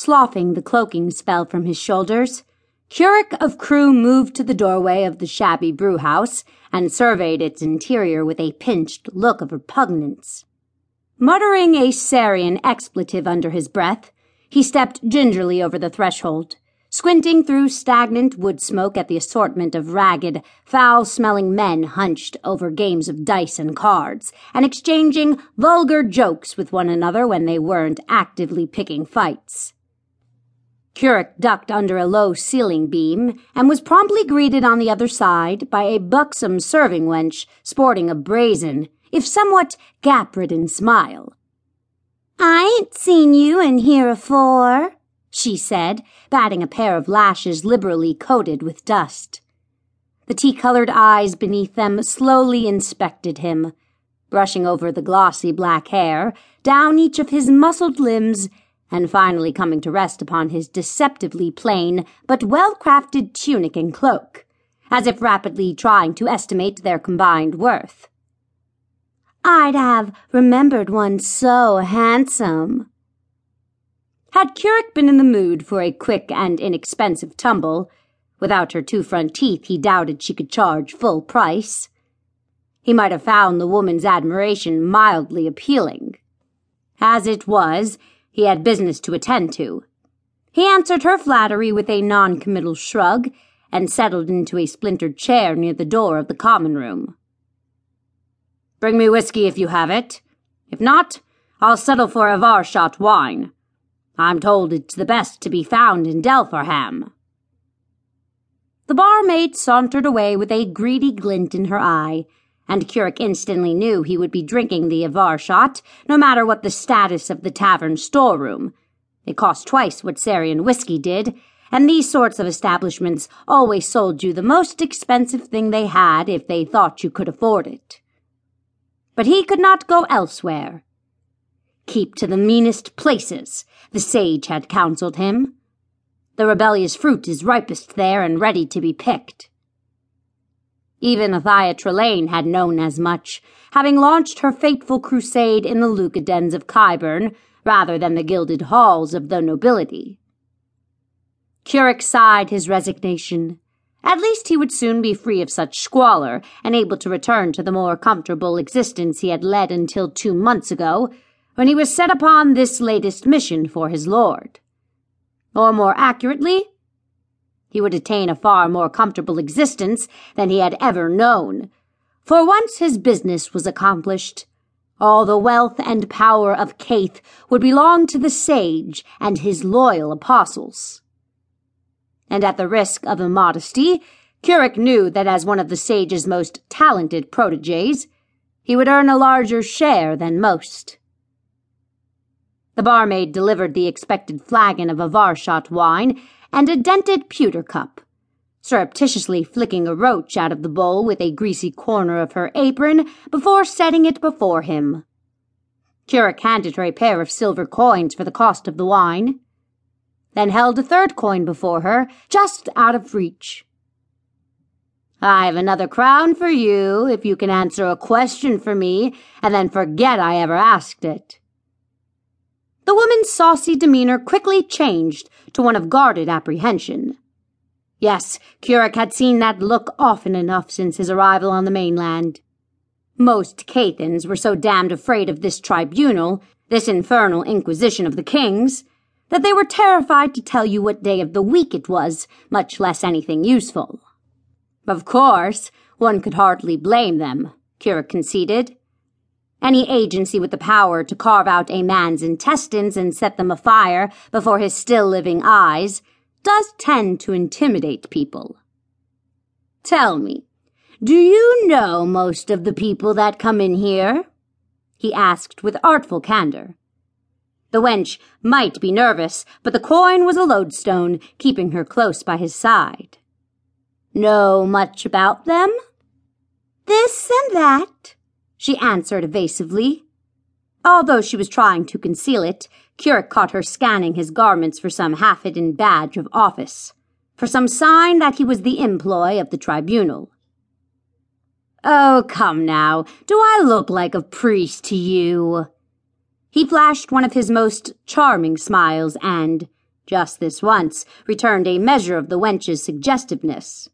Sloughing the cloaking spell from his shoulders, Keurig of Crewe moved to the doorway of the shabby brewhouse and surveyed its interior with a pinched look of repugnance. Muttering a Sarian expletive under his breath, he stepped gingerly over the threshold, squinting through stagnant wood smoke at the assortment of ragged, foul smelling men hunched over games of dice and cards, and exchanging vulgar jokes with one another when they weren't actively picking fights. Keurig ducked under a low ceiling beam and was promptly greeted on the other side by a buxom serving wench sporting a brazen, if somewhat gap-ridden smile. I ain't seen you in here afore, she said, batting a pair of lashes liberally coated with dust. The tea-colored eyes beneath them slowly inspected him, brushing over the glossy black hair, down each of his muscled limbs, and finally coming to rest upon his deceptively plain but well-crafted tunic and cloak, as if rapidly trying to estimate their combined worth. I'd have remembered one so handsome. Had Keurig been in the mood for a quick and inexpensive tumble, without her two front teeth he doubted she could charge full price. He might have found the woman's admiration mildly appealing. As it was, he had business to attend to. He answered her flattery with a non-committal shrug and settled into a splintered chair near the door of the common room. Bring me whiskey if you have it. If not, I'll settle for a Varshat wine. I'm told it's the best to be found in Delpharham. The barmaid sauntered away with a greedy glint in her eye, and Keurig instantly knew he would be drinking the Avarshot, no matter what the status of the tavern storeroom. It cost twice what Sarian whiskey did, and these sorts of establishments always sold you the most expensive thing they had if they thought you could afford it. But he could not go elsewhere. Keep to the meanest places, the sage had counseled him. The rebellious fruit is ripest there and ready to be picked. Even Athaya Trelane had known as much, having launched her fateful crusade in the Luca dens of Kyburn rather than the gilded halls of the nobility. Keurig sighed his resignation. At least he would soon be free of such squalor and able to return to the more comfortable existence he had led until two months ago, when he was set upon this latest mission for his lord. Or more accurately, he would attain a far more comfortable existence than he had ever known. For once his business was accomplished, all the wealth and power of Caithe would belong to the sage and his loyal apostles and at the risk of immodesty, Keurig knew that as one of the sage's most talented proteges, he would earn a larger share than most. The barmaid delivered the expected flagon of a Varshat wine and a dented pewter cup, surreptitiously flicking a roach out of the bowl with a greasy corner of her apron before setting it before him. Keurig handed her a pair of silver coins for the cost of the wine then held a third coin before her, just out of reach. I've another crown for you if you can answer a question for me and then forget I ever asked it. The woman's saucy demeanor quickly changed to one of guarded apprehension. Yes, Keurig had seen that look often enough since his arrival on the mainland. Most Caithans were so damned afraid of this tribunal, this infernal inquisition of the kings, that they were terrified to tell you what day of the week it was, much less anything useful. Of course, one could hardly blame them, Keurig conceded. Any agency with the power to carve out a man's intestines and set them afire before his still living eyes does tend to intimidate people. Tell me, do you know most of the people that come in here? he asked with artful candor. The wench might be nervous, but the coin was a lodestone, keeping her close by his side. Know much about them? This and that, she answered evasively. Although she was trying to conceal it, Keurig caught her scanning his garments for some half-hidden badge of office, for some sign that he was the employ of the tribunal. Oh, come now, do I look like a priest to you? He flashed one of his most charming smiles and, just this once, returned a measure of the wench's suggestiveness.